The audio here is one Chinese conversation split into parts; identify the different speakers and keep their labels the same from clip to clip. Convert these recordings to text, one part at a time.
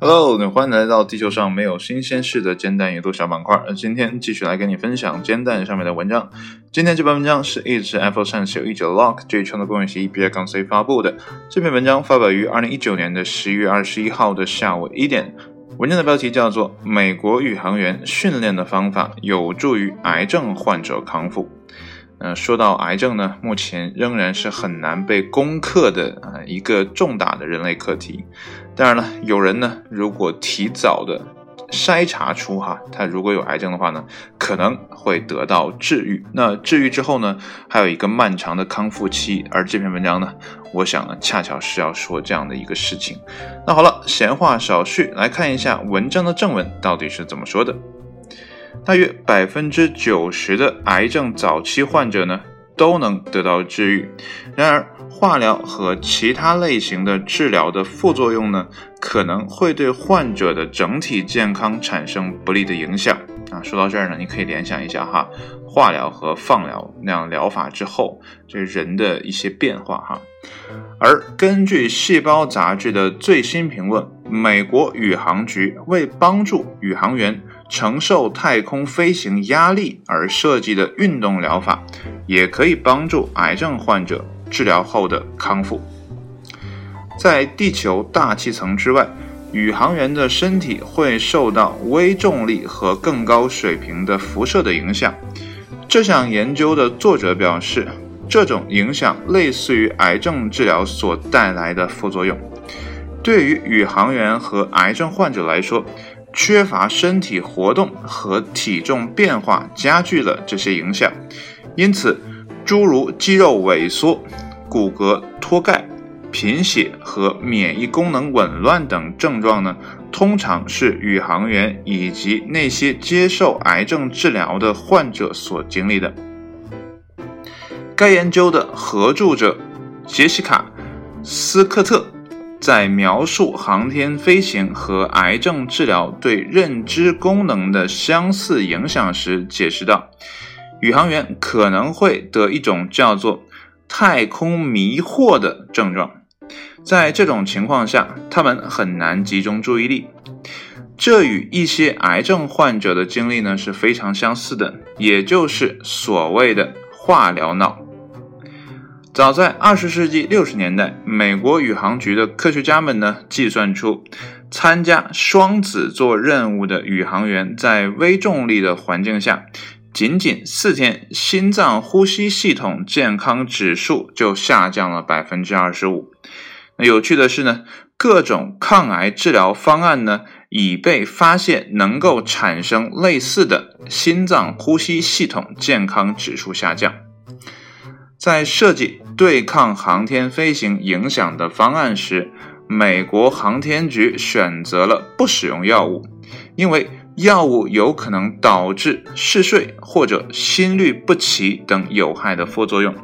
Speaker 1: Hello，欢迎来到地球上没有新鲜事的煎蛋阅读小板块。今天继续来跟你分享煎蛋上面的文章。今天这篇文章是一直 Apple 上有一九 Lock 这一圈的公用协议 B 杠 C 发布的。这篇文章发表于二零一九年的十一月二十一号的下午一点。文章的标题叫做《美国宇航员训练的方法有助于癌症患者康复》。呃，说到癌症呢，目前仍然是很难被攻克的啊一个重大的人类课题。当然了，有人呢，如果提早的筛查出哈，他如果有癌症的话呢，可能会得到治愈。那治愈之后呢，还有一个漫长的康复期。而这篇文章呢，我想呢，恰巧是要说这样的一个事情。那好了，闲话少叙，来看一下文章的正文到底是怎么说的。大约百分之九十的癌症早期患者呢，都能得到治愈。然而，化疗和其他类型的治疗的副作用呢，可能会对患者的整体健康产生不利的影响。啊，说到这儿呢，你可以联想一下哈，化疗和放疗那样疗法之后，这人的一些变化哈。而根据《细胞》杂志的最新评论，美国宇航局为帮助宇航员。承受太空飞行压力而设计的运动疗法，也可以帮助癌症患者治疗后的康复。在地球大气层之外，宇航员的身体会受到微重力和更高水平的辐射的影响。这项研究的作者表示，这种影响类似于癌症治疗所带来的副作用。对于宇航员和癌症患者来说，缺乏身体活动和体重变化加剧了这些影响，因此，诸如肌肉萎缩、骨骼脱钙、贫血和免疫功能紊乱等症状呢，通常是宇航员以及那些接受癌症治疗的患者所经历的。该研究的合著者杰西卡·斯科特。在描述航天飞行和癌症治疗对认知功能的相似影响时，解释道：“宇航员可能会得一种叫做‘太空迷惑’的症状，在这种情况下，他们很难集中注意力。这与一些癌症患者的经历呢是非常相似的，也就是所谓的化疗脑。”早在二十世纪六十年代，美国宇航局的科学家们呢计算出，参加双子座任务的宇航员在微重力的环境下，仅仅四天，心脏呼吸系统健康指数就下降了百分之二十五。那有趣的是呢，各种抗癌治疗方案呢已被发现能够产生类似的心脏呼吸系统健康指数下降。在设计对抗航天飞行影响的方案时，美国航天局选择了不使用药物，因为药物有可能导致嗜睡或者心律不齐等有害的副作用。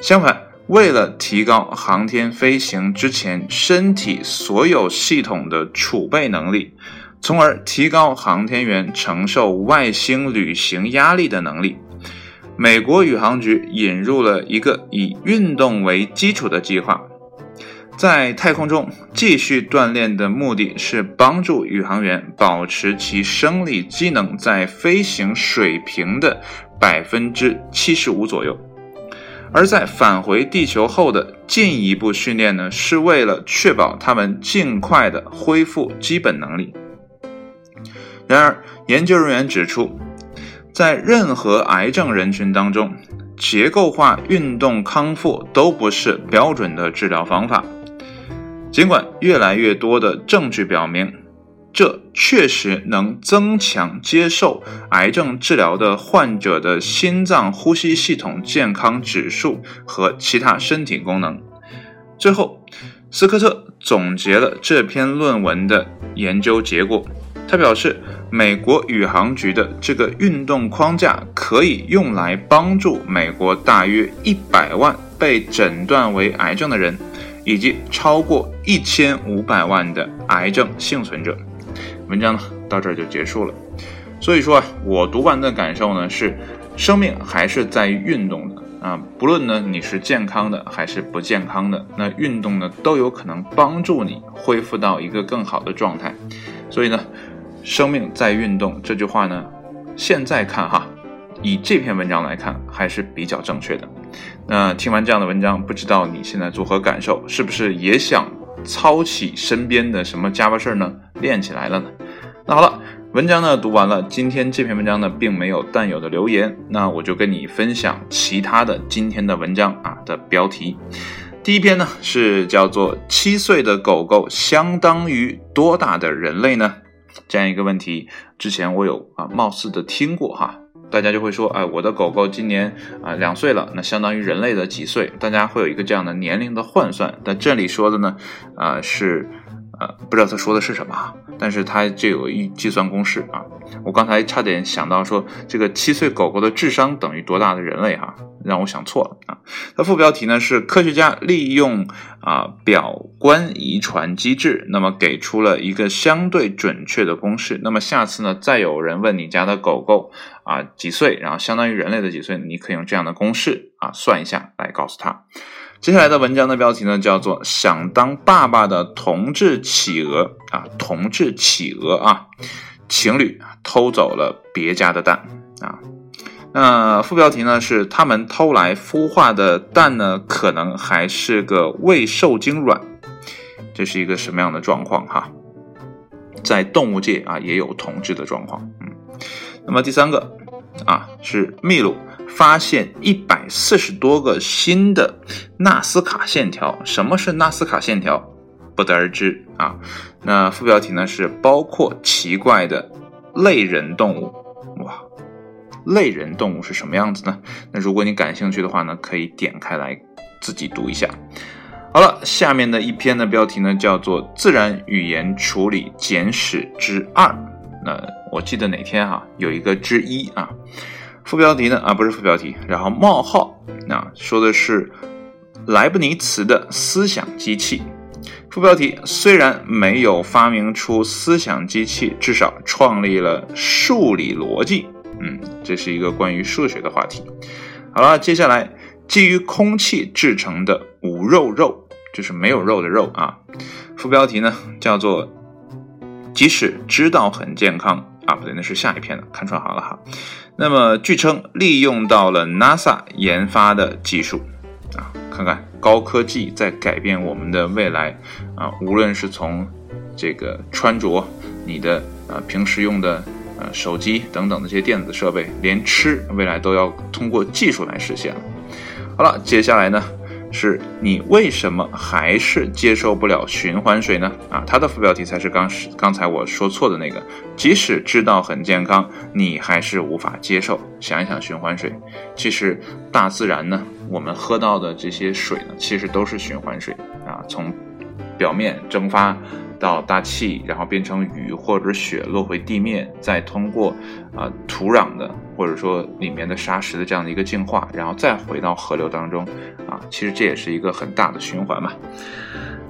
Speaker 1: 相反，为了提高航天飞行之前身体所有系统的储备能力，从而提高航天员承受外星旅行压力的能力。美国宇航局引入了一个以运动为基础的计划，在太空中继续锻炼的目的是帮助宇航员保持其生理机能在飞行水平的百分之七十五左右，而在返回地球后的进一步训练呢，是为了确保他们尽快的恢复基本能力。然而，研究人员指出。在任何癌症人群当中，结构化运动康复都不是标准的治疗方法。尽管越来越多的证据表明，这确实能增强接受癌症治疗的患者的心脏呼吸系统健康指数和其他身体功能。最后，斯科特总结了这篇论文的研究结果。他表示，美国宇航局的这个运动框架可以用来帮助美国大约一百万被诊断为癌症的人，以及超过一千五百万的癌症幸存者。文章呢到这儿就结束了。所以说啊，我读完的感受呢是，生命还是在于运动的。啊，不论呢你是健康的还是不健康的，那运动呢都有可能帮助你恢复到一个更好的状态。所以呢，生命在运动这句话呢，现在看哈，以这篇文章来看还是比较正确的。那听完这样的文章，不知道你现在作何感受？是不是也想操起身边的什么家伙事儿呢？练起来了呢？那好了。文章呢读完了，今天这篇文章呢并没有弹友的留言，那我就跟你分享其他的今天的文章啊的标题。第一篇呢是叫做“七岁的狗狗相当于多大的人类呢？”这样一个问题，之前我有啊貌似的听过哈，大家就会说，哎，我的狗狗今年啊两岁了，那相当于人类的几岁？大家会有一个这样的年龄的换算，但这里说的呢，啊是。呃不知道他说的是什么，但是他这有一计算公式啊。我刚才差点想到说，这个七岁狗狗的智商等于多大的人类哈，让我想错了啊。它副标题呢是科学家利用啊表观遗传机制，那么给出了一个相对准确的公式。那么下次呢，再有人问你家的狗狗啊几岁，然后相当于人类的几岁，你可以用这样的公式啊算一下来告诉他。接下来的文章的标题呢，叫做《想当爸爸的同志企鹅》啊，同志企鹅啊，情侣偷走了别家的蛋啊。那副标题呢是他们偷来孵化的蛋呢，可能还是个未受精卵，这是一个什么样的状况哈？在动物界啊，也有同志的状况，嗯。那么第三个啊，是秘鲁。发现一百四十多个新的纳斯卡线条，什么是纳斯卡线条？不得而知啊。那副标题呢是包括奇怪的类人动物，哇，类人动物是什么样子呢？那如果你感兴趣的话呢，可以点开来自己读一下。好了，下面的一篇的标题呢叫做《自然语言处理简史之二》。那我记得哪天哈有一个之一啊。副标题呢？啊，不是副标题，然后冒号，那说的是莱布尼茨的思想机器。副标题虽然没有发明出思想机器，至少创立了数理逻辑。嗯，这是一个关于数学的话题。好了，接下来基于空气制成的无肉肉，就是没有肉的肉啊。副标题呢叫做即使知道很健康。啊，不对，那是下一篇的，看串行了哈。那么据称利用到了 NASA 研发的技术啊，看看高科技在改变我们的未来啊，无论是从这个穿着，你的呃平时用的呃手机等等这些电子设备，连吃未来都要通过技术来实现了。好了，接下来呢？是你为什么还是接受不了循环水呢？啊，它的副标题才是刚刚才我说错的那个。即使知道很健康，你还是无法接受。想一想循环水，其实大自然呢，我们喝到的这些水呢，其实都是循环水啊，从表面蒸发。到大气，然后变成雨或者雪落回地面，再通过啊土壤的或者说里面的沙石的这样的一个净化，然后再回到河流当中啊，其实这也是一个很大的循环嘛。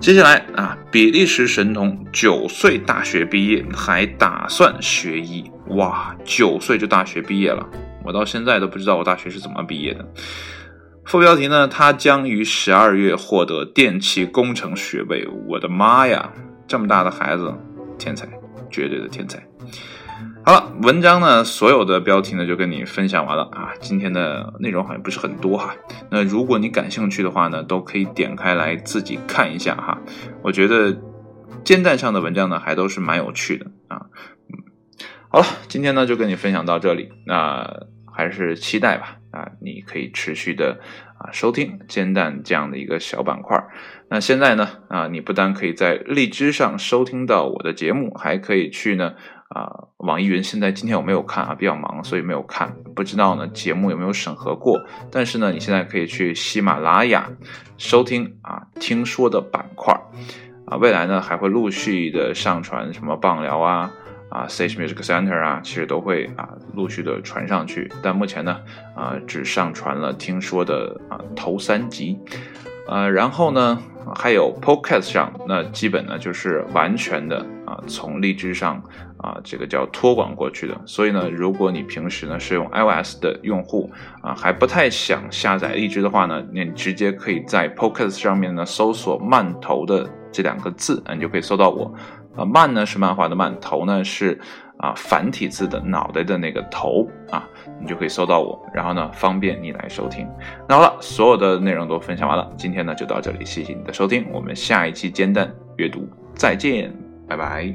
Speaker 1: 接下来啊，比利时神童九岁大学毕业，还打算学医，哇，九岁就大学毕业了，我到现在都不知道我大学是怎么毕业的。副标题呢，他将于十二月获得电气工程学位，我的妈呀！这么大的孩子，天才，绝对的天才。好了，文章呢，所有的标题呢就跟你分享完了啊。今天的内容好像不是很多哈。那如果你感兴趣的话呢，都可以点开来自己看一下哈。我觉得煎蛋上的文章呢还都是蛮有趣的啊。嗯，好了，今天呢就跟你分享到这里。那还是期待吧啊，你可以持续的啊收听煎蛋这样的一个小板块。那现在呢？啊，你不但可以在荔枝上收听到我的节目，还可以去呢啊，网易云。现在今天我没有看啊，比较忙，所以没有看，不知道呢节目有没有审核过。但是呢，你现在可以去喜马拉雅收听啊，听说的板块啊，未来呢还会陆续的上传什么棒聊啊啊，Sage Music Center 啊，其实都会啊陆续的传上去。但目前呢啊，只上传了听说的啊头三集，呃，然后呢。还有 Podcast 上，那基本呢就是完全的啊，从荔枝上啊，这个叫托管过去的。所以呢，如果你平时呢是用 iOS 的用户啊，还不太想下载荔枝的话呢，你直接可以在 Podcast 上面呢搜索“慢头”的这两个字，你就可以搜到我。啊，慢呢是漫画的慢，头呢是啊繁体字的脑袋的那个头啊，你就可以搜到我，然后呢方便你来收听。那好了，所有的内容都分享完了，今天呢就到这里，谢谢你的收听，我们下一期煎蛋阅读再见，拜拜。